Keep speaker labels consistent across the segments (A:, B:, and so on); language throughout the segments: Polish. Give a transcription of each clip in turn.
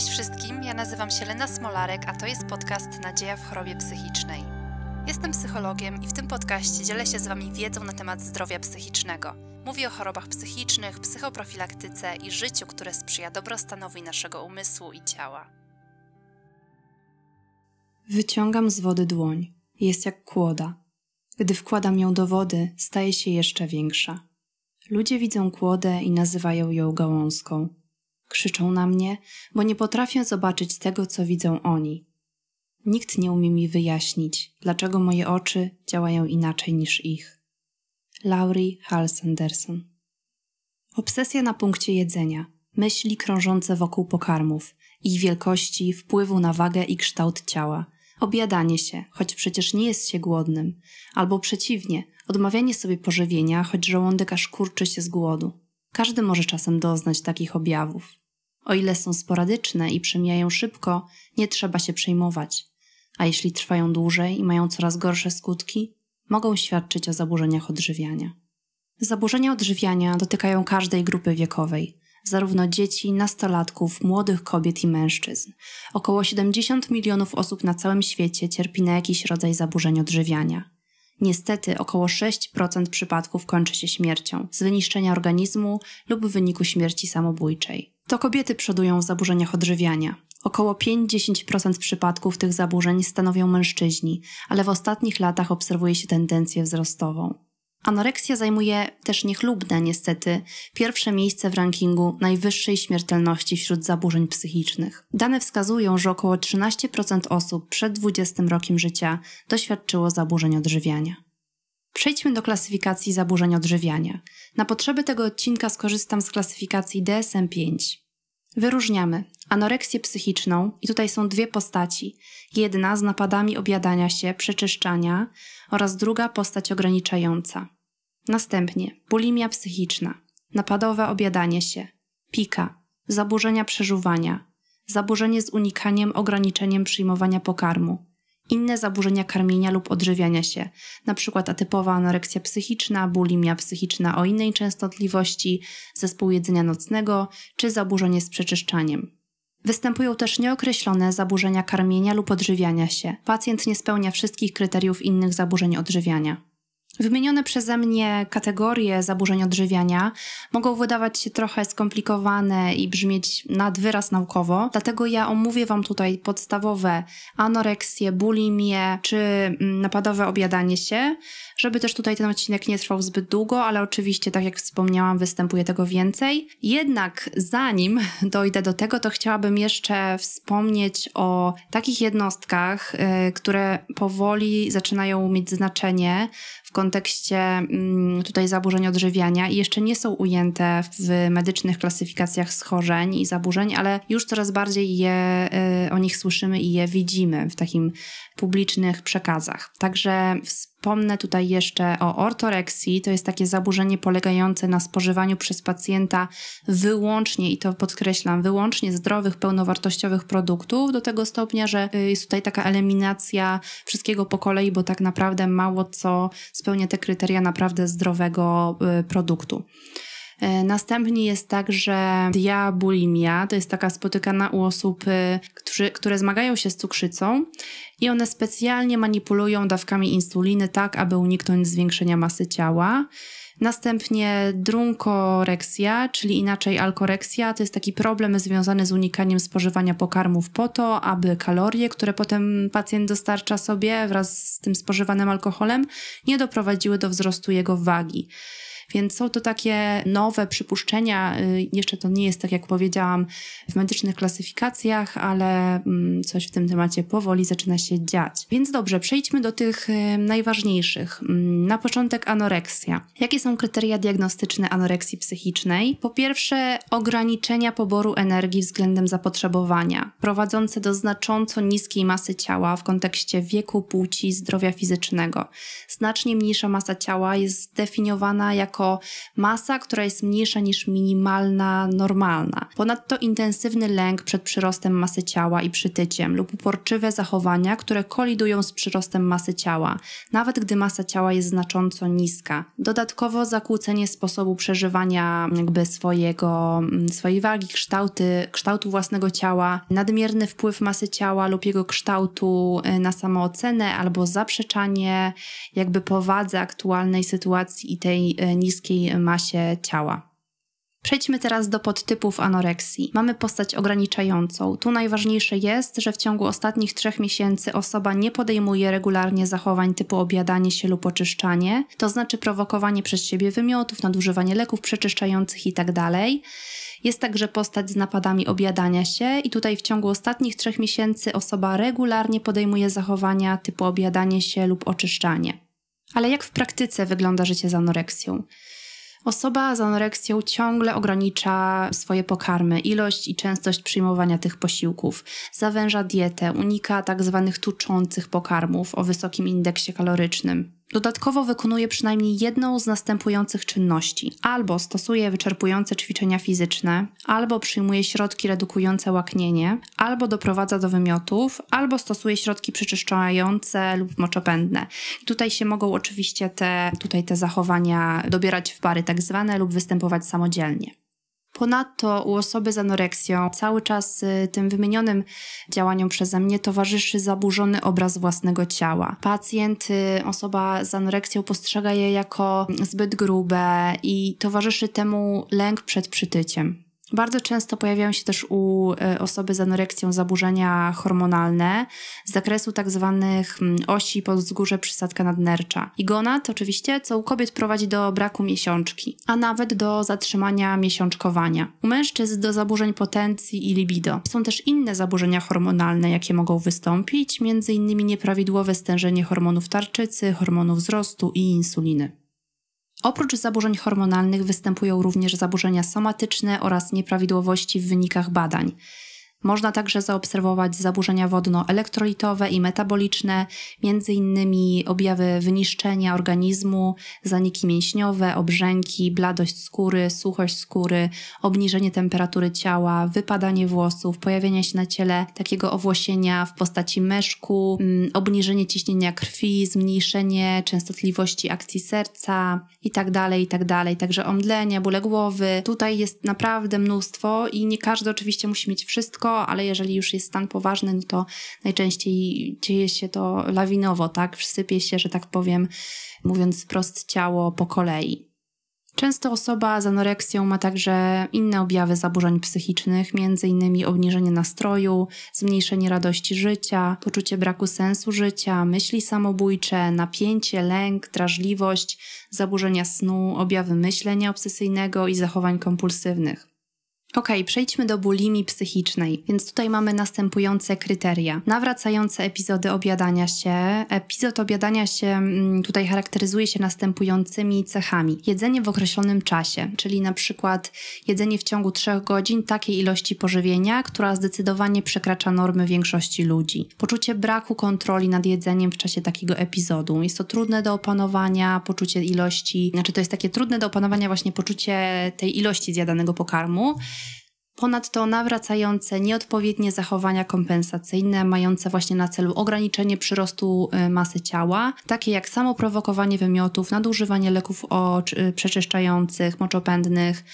A: Cześć wszystkim, ja nazywam się Lena Smolarek, a to jest podcast Nadzieja w chorobie psychicznej. Jestem psychologiem i w tym podcaście dzielę się z Wami wiedzą na temat zdrowia psychicznego. Mówię o chorobach psychicznych, psychoprofilaktyce i życiu, które sprzyja dobrostanowi naszego umysłu i ciała.
B: Wyciągam z wody dłoń. Jest jak kłoda. Gdy wkładam ją do wody, staje się jeszcze większa. Ludzie widzą kłodę i nazywają ją gałązką. Krzyczą na mnie, bo nie potrafię zobaczyć tego, co widzą oni. Nikt nie umie mi wyjaśnić, dlaczego moje oczy działają inaczej niż ich. Laurie Hall Sanderson Obsesja na punkcie jedzenia, myśli krążące wokół pokarmów, ich wielkości, wpływu na wagę i kształt ciała, objadanie się, choć przecież nie jest się głodnym, albo przeciwnie, odmawianie sobie pożywienia, choć żołądek aż kurczy się z głodu. Każdy może czasem doznać takich objawów. O ile są sporadyczne i przemijają szybko, nie trzeba się przejmować. A jeśli trwają dłużej i mają coraz gorsze skutki, mogą świadczyć o zaburzeniach odżywiania. Zaburzenia odżywiania dotykają każdej grupy wiekowej, zarówno dzieci, nastolatków, młodych kobiet i mężczyzn. Około 70 milionów osób na całym świecie cierpi na jakiś rodzaj zaburzeń odżywiania. Niestety około 6% przypadków kończy się śmiercią z wyniszczenia organizmu lub w wyniku śmierci samobójczej. To kobiety przodują w zaburzeniach odżywiania. Około 5-10% przypadków tych zaburzeń stanowią mężczyźni, ale w ostatnich latach obserwuje się tendencję wzrostową. Anoreksja zajmuje też niechlubne, niestety, pierwsze miejsce w rankingu najwyższej śmiertelności wśród zaburzeń psychicznych. Dane wskazują, że około 13% osób przed 20 rokiem życia doświadczyło zaburzeń odżywiania. Przejdźmy do klasyfikacji zaburzeń odżywiania. Na potrzeby tego odcinka skorzystam z klasyfikacji DSM-5. Wyróżniamy anoreksję psychiczną i tutaj są dwie postaci. Jedna z napadami objadania się, przeczyszczania oraz druga postać ograniczająca. Następnie bulimia psychiczna, napadowe objadanie się, pika, zaburzenia przeżuwania, zaburzenie z unikaniem, ograniczeniem przyjmowania pokarmu, inne zaburzenia karmienia lub odżywiania się, np. atypowa anoreksja psychiczna, bulimia psychiczna o innej częstotliwości, zespół jedzenia nocnego czy zaburzenie z przeczyszczaniem. Występują też nieokreślone zaburzenia karmienia lub odżywiania się. Pacjent nie spełnia wszystkich kryteriów innych zaburzeń odżywiania. Wymienione przeze mnie kategorie zaburzeń odżywiania mogą wydawać się trochę skomplikowane i brzmieć nad wyraz naukowo, dlatego ja omówię Wam tutaj podstawowe anoreksje, bulimię czy mm, napadowe objadanie się, żeby też tutaj ten odcinek nie trwał zbyt długo, ale oczywiście, tak jak wspomniałam, występuje tego więcej. Jednak zanim dojdę do tego, to chciałabym jeszcze wspomnieć o takich jednostkach, yy, które powoli zaczynają mieć znaczenie w kontekście mm, tutaj zaburzeń odżywiania i jeszcze nie są ujęte w medycznych klasyfikacjach schorzeń i zaburzeń, ale już coraz bardziej je, y, o nich słyszymy i je widzimy w takim publicznych przekazach. Także Wspomnę tutaj jeszcze o ortoreksji. To jest takie zaburzenie polegające na spożywaniu przez pacjenta wyłącznie, i to podkreślam, wyłącznie zdrowych, pełnowartościowych produktów, do tego stopnia, że y, jest tutaj taka eliminacja wszystkiego po kolei, bo tak naprawdę mało co spełnia te kryteria naprawdę zdrowego y, produktu. E, następnie jest także diabulimia, to jest taka spotykana u osób, y, którzy, które zmagają się z cukrzycą i one specjalnie manipulują dawkami insuliny tak, aby uniknąć zwiększenia masy ciała. Następnie drunkoreksja, czyli inaczej alkoreksja, to jest taki problem związany z unikaniem spożywania pokarmów po to, aby kalorie, które potem pacjent dostarcza sobie wraz z tym spożywanym alkoholem, nie doprowadziły do wzrostu jego wagi. Więc są to takie nowe przypuszczenia. Y, jeszcze to nie jest, tak jak powiedziałam, w medycznych klasyfikacjach, ale mm, coś w tym temacie powoli zaczyna się dziać. Więc dobrze, przejdźmy do tych y, najważniejszych. Mm, na początek anoreksja. Jakie są kryteria diagnostyczne anoreksji psychicznej? Po pierwsze, ograniczenia poboru energii względem zapotrzebowania, prowadzące do znacząco niskiej masy ciała w kontekście wieku, płci, zdrowia fizycznego. Znacznie mniejsza masa ciała jest zdefiniowana jako jako masa, która jest mniejsza niż minimalna normalna. Ponadto intensywny lęk przed przyrostem masy ciała i przytyciem lub uporczywe zachowania, które kolidują z przyrostem masy ciała, nawet gdy masa ciała jest znacząco niska. Dodatkowo zakłócenie sposobu przeżywania jakby swojego, mm, swojej wagi, kształty, kształtu własnego ciała, nadmierny wpływ masy ciała lub jego kształtu y, na samoocenę albo zaprzeczanie jakby powadze aktualnej sytuacji i tej y, niskiej masie ciała. Przejdźmy teraz do podtypów anoreksji. Mamy postać ograniczającą. Tu najważniejsze jest, że w ciągu ostatnich trzech miesięcy osoba nie podejmuje regularnie zachowań typu obiadanie się lub oczyszczanie, to znaczy prowokowanie przez siebie wymiotów, nadużywanie leków przeczyszczających itd. Tak jest także postać z napadami obiadania się i tutaj w ciągu ostatnich trzech miesięcy osoba regularnie podejmuje zachowania typu obiadanie się lub oczyszczanie. Ale jak w praktyce wygląda życie z anoreksją? Osoba z anoreksją ciągle ogranicza swoje pokarmy, ilość i częstość przyjmowania tych posiłków, zawęża dietę, unika tak zwanych tuczących pokarmów o wysokim indeksie kalorycznym. Dodatkowo wykonuje przynajmniej jedną z następujących czynności: albo stosuje wyczerpujące ćwiczenia fizyczne, albo przyjmuje środki redukujące łaknienie, albo doprowadza do wymiotów, albo stosuje środki przeczyszczające lub moczopędne. Tutaj się mogą oczywiście te, tutaj te zachowania dobierać w pary tak zwane lub występować samodzielnie. Ponadto u osoby z anoreksją cały czas y, tym wymienionym działaniom przeze mnie towarzyszy zaburzony obraz własnego ciała. Pacjent, y, osoba z anoreksją postrzega je jako zbyt grube i towarzyszy temu lęk przed przytyciem. Bardzo często pojawiają się też u e, osoby z anoreksją zaburzenia hormonalne z zakresu tak zwanych mm, osi podzgórze przysadka nadnercza. I gonad oczywiście, co u kobiet prowadzi do braku miesiączki, a nawet do zatrzymania miesiączkowania. U mężczyzn do zaburzeń potencji i libido. Są też inne zaburzenia hormonalne, jakie mogą wystąpić, innymi nieprawidłowe stężenie hormonów tarczycy, hormonów wzrostu i insuliny. Oprócz zaburzeń hormonalnych występują również zaburzenia somatyczne oraz nieprawidłowości w wynikach badań. Można także zaobserwować zaburzenia wodno-elektrolitowe i metaboliczne, między innymi objawy wyniszczenia organizmu, zaniki mięśniowe, obrzęki, bladość skóry, suchość skóry, obniżenie temperatury ciała, wypadanie włosów, pojawienie się na ciele takiego owłosienia w postaci meszku, mm, obniżenie ciśnienia krwi, zmniejszenie częstotliwości akcji serca itd., tak itd. Tak także omdlenie, bóle głowy. Tutaj jest naprawdę mnóstwo i nie każdy oczywiście musi mieć wszystko, ale jeżeli już jest stan poważny, no to najczęściej dzieje się to lawinowo, tak? Wsypie się, że tak powiem, mówiąc wprost, ciało po kolei. Często osoba z anoreksją ma także inne objawy zaburzeń psychicznych, m.in. obniżenie nastroju, zmniejszenie radości życia, poczucie braku sensu życia, myśli samobójcze, napięcie, lęk, drażliwość, zaburzenia snu, objawy myślenia obsesyjnego i zachowań kompulsywnych. Ok, przejdźmy do bulimii psychicznej. Więc tutaj mamy następujące kryteria. Nawracające epizody obiadania się. Epizod obiadania się mm, tutaj charakteryzuje się następującymi cechami. Jedzenie w określonym czasie, czyli na przykład jedzenie w ciągu 3 godzin takiej ilości pożywienia, która zdecydowanie przekracza normy większości ludzi. Poczucie braku kontroli nad jedzeniem w czasie takiego epizodu. Jest to trudne do opanowania, poczucie ilości, znaczy to jest takie trudne do opanowania właśnie poczucie tej ilości zjadanego pokarmu. Ponadto nawracające nieodpowiednie zachowania kompensacyjne, mające właśnie na celu ograniczenie przyrostu y, masy ciała, takie jak samoprowokowanie wymiotów, nadużywanie leków y, przeczyszczających, moczopędnych,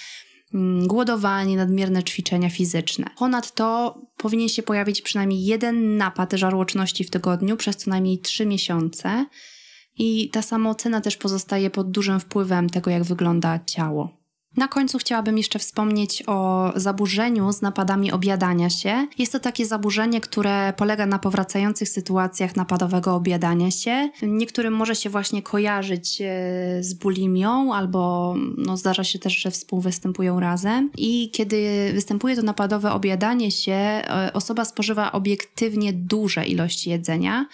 B: mm, głodowanie, nadmierne ćwiczenia fizyczne. Ponadto powinien się pojawić przynajmniej jeden napad żarłoczności w tygodniu przez co najmniej 3 miesiące i ta samoocena też pozostaje pod dużym wpływem tego, jak wygląda ciało. Na końcu chciałabym jeszcze wspomnieć o zaburzeniu z napadami objadania się. Jest to takie zaburzenie, które polega na powracających sytuacjach napadowego objadania się. Niektórym może się właśnie kojarzyć e, z bulimią, albo no, zdarza się też, że współwystępują razem. I kiedy występuje to napadowe objadanie się, e, osoba spożywa obiektywnie duże ilości jedzenia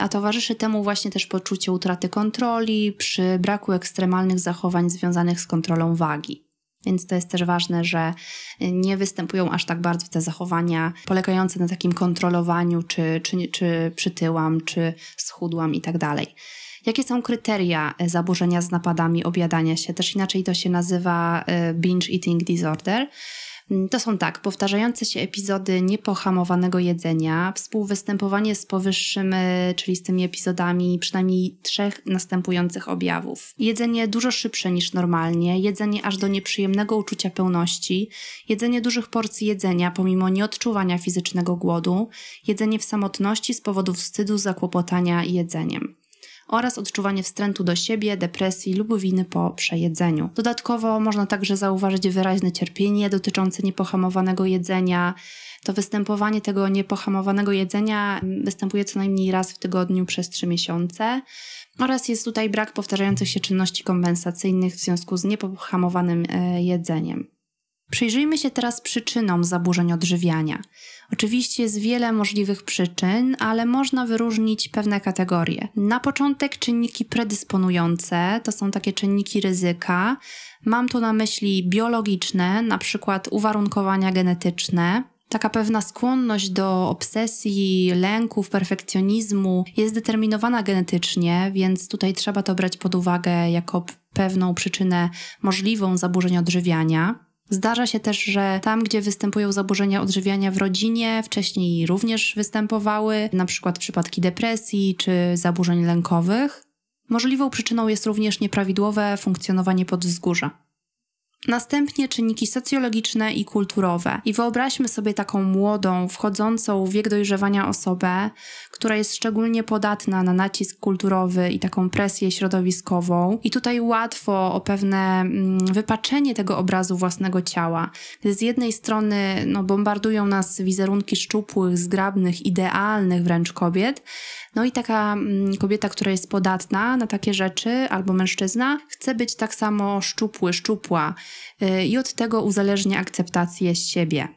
B: a towarzyszy temu właśnie też poczucie utraty kontroli przy braku ekstremalnych zachowań związanych z kontrolą wagi. Więc to jest też ważne, że nie występują aż tak bardzo te zachowania polegające na takim kontrolowaniu, czy, czy, czy przytyłam, czy schudłam i tak dalej. Jakie są kryteria e, zaburzenia z napadami objadania się? Też inaczej to się nazywa e, binge eating disorder. Mm, to są tak, powtarzające się epizody niepohamowanego jedzenia, współwystępowanie z powyższym, e, czyli z tymi epizodami przynajmniej trzech następujących objawów. Jedzenie dużo szybsze niż normalnie, jedzenie aż do nieprzyjemnego uczucia pełności, jedzenie dużych porcji jedzenia pomimo nieodczuwania fizycznego głodu, jedzenie w samotności z powodu wstydu, zakłopotania jedzeniem oraz odczuwanie wstrętu do siebie, depresji lub winy po przejedzeniu. Dodatkowo można także zauważyć wyraźne cierpienie dotyczące niepohamowanego jedzenia. To występowanie tego niepohamowanego jedzenia występuje co najmniej raz w tygodniu przez 3 miesiące. Oraz jest tutaj brak powtarzających się czynności kompensacyjnych w związku z niepohamowanym e, jedzeniem. Przyjrzyjmy się teraz przyczynom zaburzeń odżywiania. Oczywiście jest wiele możliwych przyczyn, ale można wyróżnić pewne kategorie. Na początek czynniki predysponujące to są takie czynniki ryzyka. Mam tu na myśli biologiczne, na przykład uwarunkowania genetyczne, Taka pewna skłonność do obsesji, lęków, perfekcjonizmu jest determinowana genetycznie, więc tutaj trzeba to brać pod uwagę jako pewną przyczynę możliwą zaburzeń odżywiania. Zdarza się też, że tam, gdzie występują zaburzenia odżywiania w rodzinie, wcześniej również występowały, na przykład przypadki depresji czy zaburzeń lękowych. Możliwą przyczyną jest również nieprawidłowe funkcjonowanie podwzgórza. Następnie czynniki socjologiczne i kulturowe. I wyobraźmy sobie taką młodą, wchodzącą w wiek dojrzewania osobę, która jest szczególnie podatna na nacisk kulturowy i taką presję środowiskową. I tutaj łatwo o pewne mm, wypaczenie tego obrazu własnego ciała, gdy z jednej strony no, bombardują nas wizerunki szczupłych, zgrabnych, idealnych wręcz kobiet, no i taka mm, kobieta, która jest podatna na takie rzeczy, albo mężczyzna, chce być tak samo szczupły, szczupła i od tego uzależnia akceptację siebie.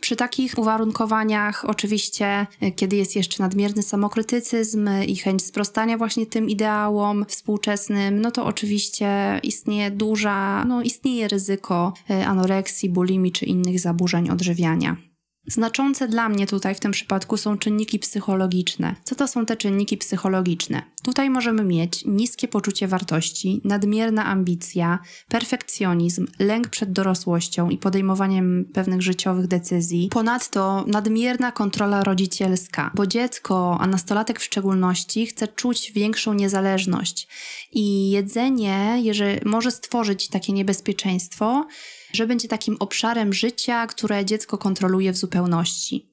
B: Przy takich uwarunkowaniach, oczywiście, y, kiedy jest jeszcze nadmierny samokrytycyzm i chęć sprostania właśnie tym ideałom współczesnym, no to oczywiście istnieje duża, no istnieje ryzyko y, anoreksji, bulimii czy innych zaburzeń odżywiania. Znaczące dla mnie tutaj w tym przypadku są czynniki psychologiczne. Co to są te czynniki psychologiczne? Tutaj możemy mieć niskie poczucie wartości, nadmierna ambicja, perfekcjonizm, lęk przed dorosłością i podejmowaniem pewnych życiowych decyzji. Ponadto nadmierna kontrola rodzicielska, bo dziecko, a nastolatek w szczególności, chce czuć większą niezależność. I jedzenie, jeżeli może stworzyć takie niebezpieczeństwo, że będzie takim obszarem życia, które dziecko kontroluje w zupełności.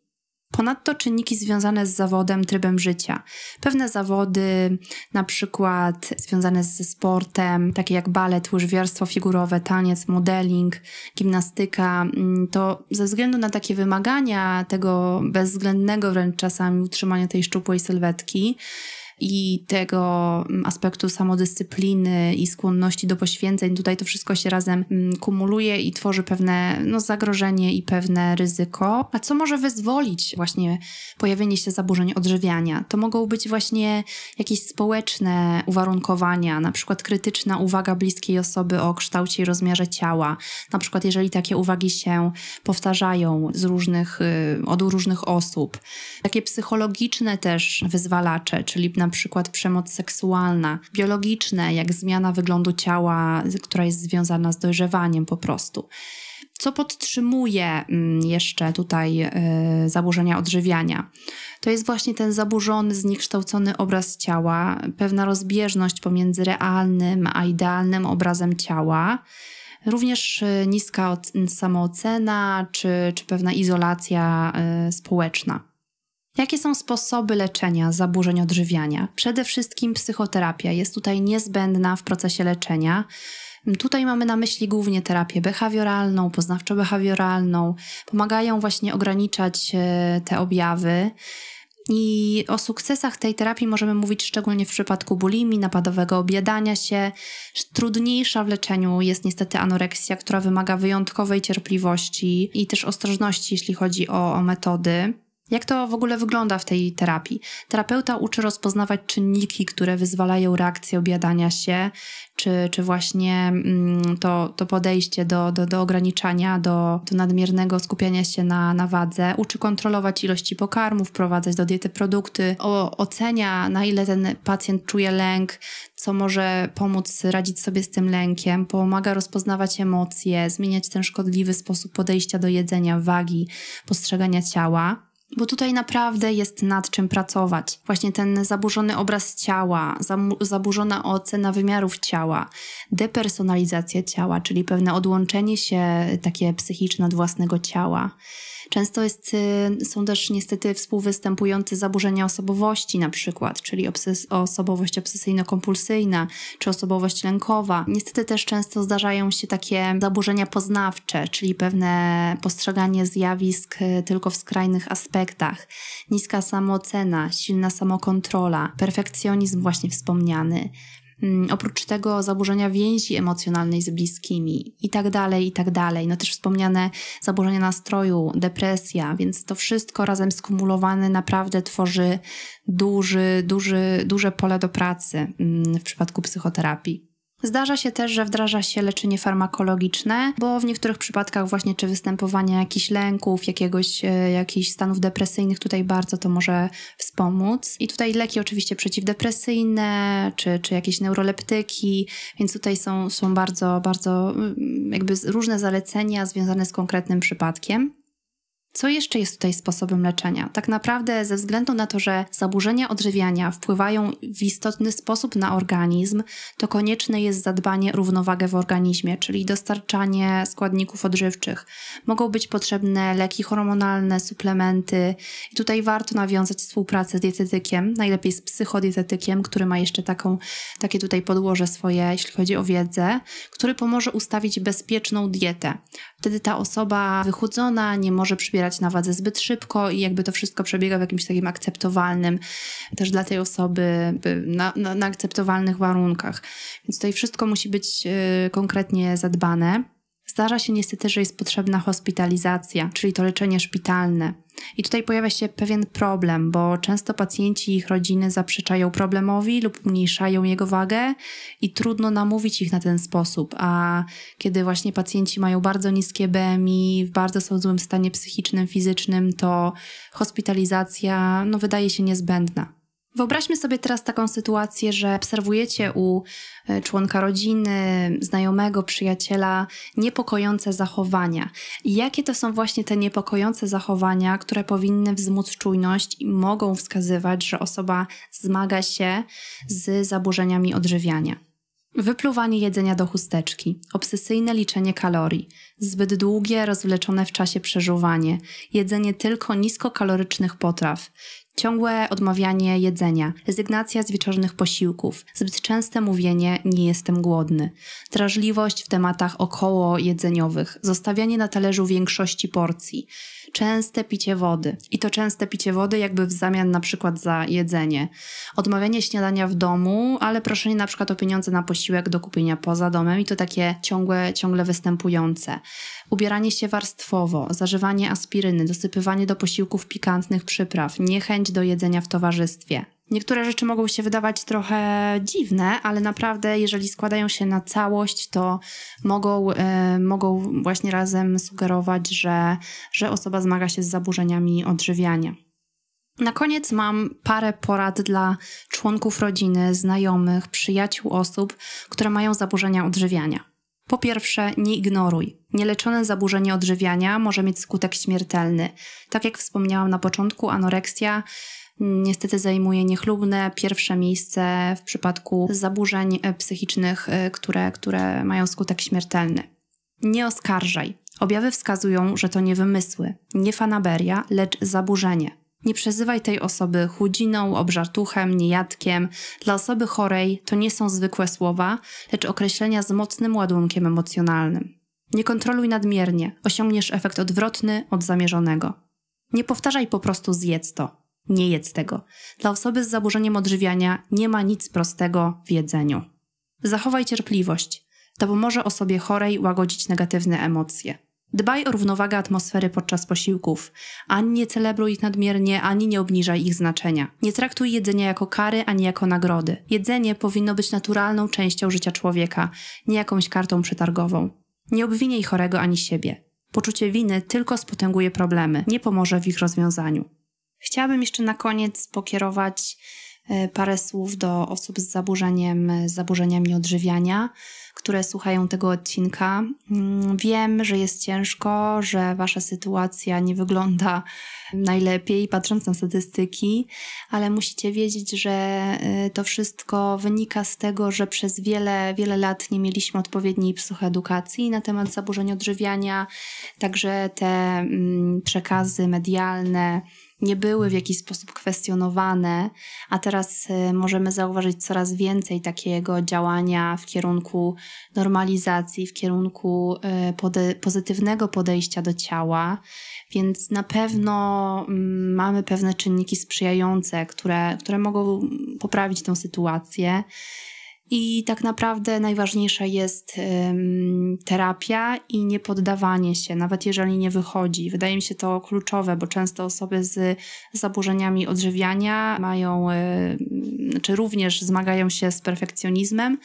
B: Ponadto czynniki związane z zawodem, trybem życia. Pewne zawody, na przykład związane ze sportem, takie jak balet, łyżwiarstwo figurowe, taniec, modeling, gimnastyka, mm, to ze względu na takie wymagania tego bezwzględnego wręcz czasami utrzymania tej szczupłej sylwetki, i tego mm, aspektu samodyscypliny i skłonności do poświęceń, tutaj to wszystko się razem mm, kumuluje i tworzy pewne no, zagrożenie i pewne ryzyko. A co może wyzwolić właśnie pojawienie się zaburzeń odżywiania? To mogą być właśnie jakieś społeczne uwarunkowania, na przykład krytyczna uwaga bliskiej osoby o kształcie i rozmiarze ciała. Na przykład jeżeli takie uwagi się powtarzają z różnych, y, od różnych osób. Takie psychologiczne też wyzwalacze, czyli na na przykład przemoc seksualna, biologiczne, jak zmiana wyglądu ciała, która jest związana z dojrzewaniem po prostu. Co podtrzymuje mm, jeszcze tutaj e, zaburzenia odżywiania? To jest właśnie ten zaburzony, zniekształcony obraz ciała, pewna rozbieżność pomiędzy realnym a idealnym obrazem ciała. Również e, niska samoocena czy, czy pewna izolacja e, społeczna. Jakie są sposoby leczenia zaburzeń odżywiania? Przede wszystkim psychoterapia jest tutaj niezbędna w procesie leczenia. Tutaj mamy na myśli głównie terapię behawioralną, poznawczo-behawioralną. Pomagają właśnie ograniczać e, te objawy. I o sukcesach tej terapii możemy mówić szczególnie w przypadku bulimii, napadowego objadania się. Trudniejsza w leczeniu jest niestety anoreksja, która wymaga wyjątkowej cierpliwości i też ostrożności, jeśli chodzi o, o metody. Jak to w ogóle wygląda w tej terapii? Terapeuta uczy rozpoznawać czynniki, które wyzwalają reakcję objadania się, czy, czy właśnie mm, to, to podejście do, do, do ograniczania, do, do nadmiernego skupiania się na, na wadze. Uczy kontrolować ilości pokarmów, wprowadzać do diety produkty, o, ocenia na ile ten pacjent czuje lęk, co może pomóc radzić sobie z tym lękiem, pomaga rozpoznawać emocje, zmieniać ten szkodliwy sposób podejścia do jedzenia, wagi, postrzegania ciała bo tutaj naprawdę jest nad czym pracować. Właśnie ten zaburzony obraz ciała, zaburzona ocena wymiarów ciała, depersonalizacja ciała, czyli pewne odłączenie się takie psychiczne od własnego ciała. Często jest, y, są też niestety współwystępujące zaburzenia osobowości na przykład, czyli obses osobowość obsesyjno-kompulsyjna czy osobowość lękowa. Niestety też często zdarzają się takie zaburzenia poznawcze, czyli pewne postrzeganie zjawisk y, tylko w skrajnych aspektach. Niska samoocena, silna samokontrola, perfekcjonizm właśnie wspomniany, oprócz tego zaburzenia więzi emocjonalnej z bliskimi i tak dalej, i tak dalej. No też wspomniane zaburzenia nastroju, depresja, więc to wszystko razem skumulowane naprawdę tworzy duży, duży, duże pole do pracy mm, w przypadku psychoterapii. Zdarza się też, że wdraża się leczenie farmakologiczne, bo w niektórych przypadkach właśnie czy występowania jakichś lęków, jakiegoś, e, jakichś stanów depresyjnych tutaj bardzo to może wspomóc. I tutaj leki oczywiście przeciwdepresyjne, czy, czy jakieś neuroleptyki, więc tutaj są, są bardzo, bardzo mm, jakby różne zalecenia związane z konkretnym przypadkiem. Co jeszcze jest tutaj sposobem leczenia? Tak naprawdę, ze względu na to, że zaburzenia odżywiania wpływają w istotny sposób na organizm, to konieczne jest zadbanie równowagę w organizmie, czyli dostarczanie składników odżywczych. Mogą być potrzebne leki hormonalne, suplementy, i tutaj warto nawiązać współpracę z dietetykiem, najlepiej z psychodietetykiem, który ma jeszcze taką, takie tutaj podłoże swoje, jeśli chodzi o wiedzę, który pomoże ustawić bezpieczną dietę. Wtedy ta osoba wychudzona nie może przybierać na wadze zbyt szybko i jakby to wszystko przebiega w jakimś takim akceptowalnym, też dla tej osoby, na, na, na akceptowalnych warunkach. Więc tutaj wszystko musi być y, konkretnie zadbane. Zdarza się niestety, że jest potrzebna hospitalizacja, czyli to leczenie szpitalne. I tutaj pojawia się pewien problem, bo często pacjenci i ich rodziny zaprzeczają problemowi lub umniejszają jego wagę i trudno namówić ich na ten sposób. A kiedy właśnie pacjenci mają bardzo niskie BMI, w bardzo są złym stanie psychicznym, fizycznym, to hospitalizacja no, wydaje się niezbędna. Wyobraźmy sobie teraz taką sytuację, że obserwujecie u e, członka rodziny, znajomego, przyjaciela niepokojące zachowania. I jakie to są właśnie te niepokojące zachowania, które powinny wzmóc czujność i mogą wskazywać, że osoba zmaga się z zaburzeniami odżywiania? Wypluwanie jedzenia do chusteczki, obsesyjne liczenie kalorii, zbyt długie, rozwleczone w czasie przeżuwanie, jedzenie tylko niskokalorycznych potraw, Ciągłe odmawianie jedzenia, rezygnacja z wieczornych posiłków, zbyt częste mówienie nie jestem głodny, drażliwość w tematach około jedzeniowych, zostawianie na talerzu większości porcji, częste picie wody. I to częste picie wody jakby w zamian na przykład za jedzenie, odmawianie śniadania w domu, ale proszenie na przykład o pieniądze na posiłek do kupienia poza domem i to takie ciągłe, ciągle występujące. Ubieranie się warstwowo, zażywanie aspiryny, dosypywanie do posiłków pikantnych przypraw, niechęć do jedzenia w towarzystwie. Niektóre rzeczy mogą się wydawać trochę dziwne, ale naprawdę, jeżeli składają się na całość, to mogą, e, mogą właśnie razem sugerować, że, że osoba zmaga się z zaburzeniami odżywiania. Na koniec mam parę porad dla członków rodziny, znajomych, przyjaciół osób, które mają zaburzenia odżywiania. Po pierwsze, nie ignoruj. Nieleczone zaburzenie odżywiania może mieć skutek śmiertelny. Tak jak wspomniałam na początku, anoreksja niestety zajmuje niechlubne pierwsze miejsce w przypadku zaburzeń e, psychicznych, e, które, które mają skutek śmiertelny. Nie oskarżaj. Objawy wskazują, że to nie wymysły, nie fanaberia, lecz zaburzenie. Nie przezywaj tej osoby chudziną, obżartuchem, niejadkiem. Dla osoby chorej to nie są zwykłe słowa, lecz określenia z mocnym ładunkiem emocjonalnym. Nie kontroluj nadmiernie, osiągniesz efekt odwrotny od zamierzonego. Nie powtarzaj po prostu zjedz to. Nie jedz tego. Dla osoby z zaburzeniem odżywiania nie ma nic prostego w jedzeniu. Zachowaj cierpliwość. To pomoże osobie chorej łagodzić negatywne emocje. Dbaj o równowagę atmosfery podczas posiłków. Ani nie celebruj ich nadmiernie, ani nie obniżaj ich znaczenia. Nie traktuj jedzenia jako kary, ani jako nagrody. Jedzenie powinno być naturalną częścią życia człowieka, nie jakąś kartą przetargową. Nie obwiniaj chorego ani siebie. Poczucie winy tylko spotęguje problemy, nie pomoże w ich rozwiązaniu. Chciałabym jeszcze na koniec pokierować e, parę słów do osób z zaburzeniem, z zaburzeniami odżywiania które słuchają tego odcinka. Mm, wiem, że jest ciężko, że wasza sytuacja nie wygląda najlepiej, patrząc na statystyki, ale musicie wiedzieć, że y, to wszystko wynika z tego, że przez wiele, wiele lat nie mieliśmy odpowiedniej psychoedukacji na temat zaburzeń odżywiania, także te mm, przekazy medialne, nie były w jakiś sposób kwestionowane, a teraz y, możemy zauważyć coraz więcej takiego działania w kierunku normalizacji, w kierunku y, pozytywnego podejścia do ciała, więc na pewno mm, mamy pewne czynniki sprzyjające, które, które mogą poprawić tę sytuację. I tak naprawdę najważniejsza jest terapia i niepoddawanie się, nawet jeżeli nie wychodzi. Wydaje mi się to kluczowe, bo często osoby z zaburzeniami odżywiania mają, y, znaczy również zmagają się z perfekcjonizmem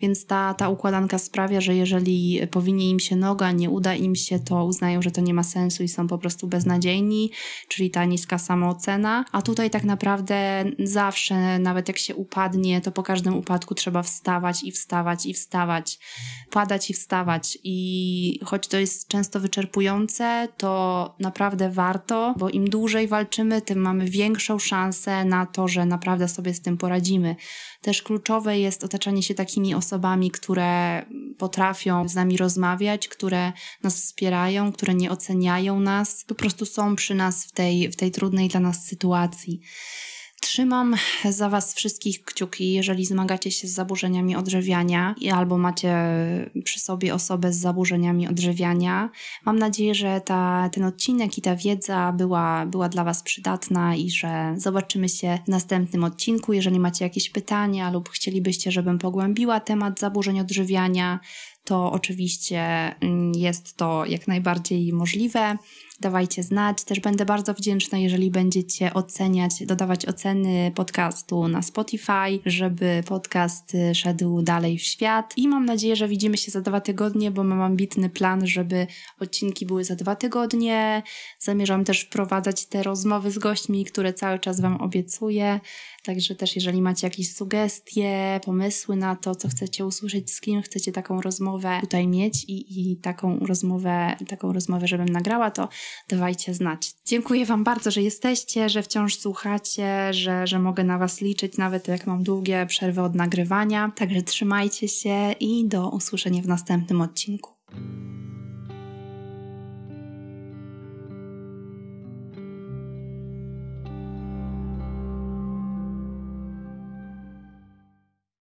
B: więc ta, ta układanka sprawia, że jeżeli powinie im się noga, nie uda im się, to uznają, że to nie ma sensu i są po prostu beznadziejni, czyli ta niska samoocena. A tutaj tak naprawdę zawsze, nawet jak się upadnie, to po każdym upadku trzeba wstawać i wstawać i wstawać, padać i wstawać. I choć to jest często wyczerpujące, to naprawdę warto, bo im dłużej walczymy, tym mamy większą szansę na to, że naprawdę sobie z tym poradzimy. Też kluczowe jest otaczanie się takimi osobami, które potrafią z nami rozmawiać, które nas wspierają, które nie oceniają nas, po prostu są przy nas w tej, w tej trudnej dla nas sytuacji. Trzymam za Was wszystkich kciuki, jeżeli zmagacie się z zaburzeniami odżywiania albo macie przy sobie osobę z zaburzeniami odżywiania. Mam nadzieję, że ta, ten odcinek i ta wiedza była, była dla Was przydatna i że zobaczymy się w następnym odcinku. Jeżeli macie jakieś pytania lub chcielibyście, żebym pogłębiła temat zaburzeń odżywiania, to oczywiście mm, jest to jak najbardziej możliwe dawajcie znać. Też będę bardzo wdzięczna, jeżeli będziecie oceniać, dodawać oceny podcastu na Spotify, żeby podcast szedł dalej w świat. I mam nadzieję, że widzimy się za dwa tygodnie, bo mam ambitny plan, żeby odcinki były za dwa tygodnie. Zamierzam też wprowadzać te rozmowy z gośćmi, które cały czas Wam obiecuję. Także też jeżeli macie jakieś sugestie, pomysły na to, co chcecie usłyszeć, z kim chcecie taką rozmowę tutaj mieć i, i taką rozmowę, taką rozmowę, żebym nagrała, to dawajcie znać. Dziękuję Wam bardzo, że jesteście, że wciąż słuchacie, że, że mogę na Was liczyć, nawet jak mam długie przerwy od nagrywania. Także trzymajcie się i do usłyszenia w następnym odcinku.